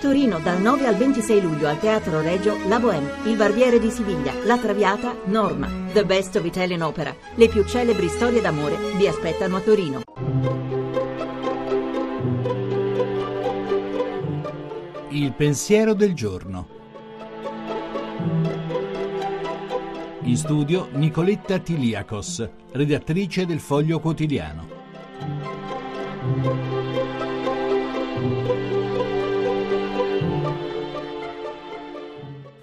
Torino dal 9 al 26 luglio al Teatro Regio La Bohème, Il Barbiere di Siviglia, La Traviata, Norma, The Best of Italian Opera. Le più celebri storie d'amore vi aspettano a Torino. Il pensiero del giorno. In studio Nicoletta Tiliakos, redattrice del Foglio Quotidiano.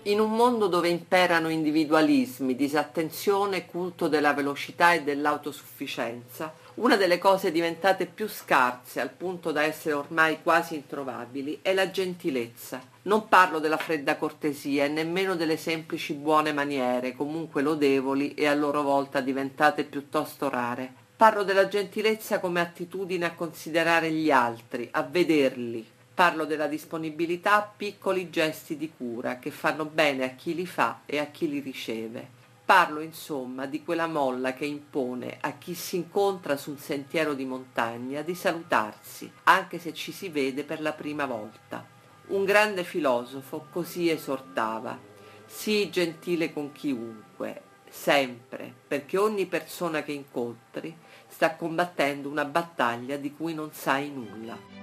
In un mondo dove imperano individualismi, disattenzione, culto della velocità e dell'autosufficienza, una delle cose diventate più scarse al punto da essere ormai quasi introvabili è la gentilezza. Non parlo della fredda cortesia e nemmeno delle semplici buone maniere, comunque lodevoli e a loro volta diventate piuttosto rare. Parlo della gentilezza come attitudine a considerare gli altri, a vederli, Parlo della disponibilità a piccoli gesti di cura che fanno bene a chi li fa e a chi li riceve. Parlo insomma di quella molla che impone a chi si incontra su un sentiero di montagna di salutarsi, anche se ci si vede per la prima volta. Un grande filosofo così esortava. Sii gentile con chiunque, sempre, perché ogni persona che incontri sta combattendo una battaglia di cui non sai nulla.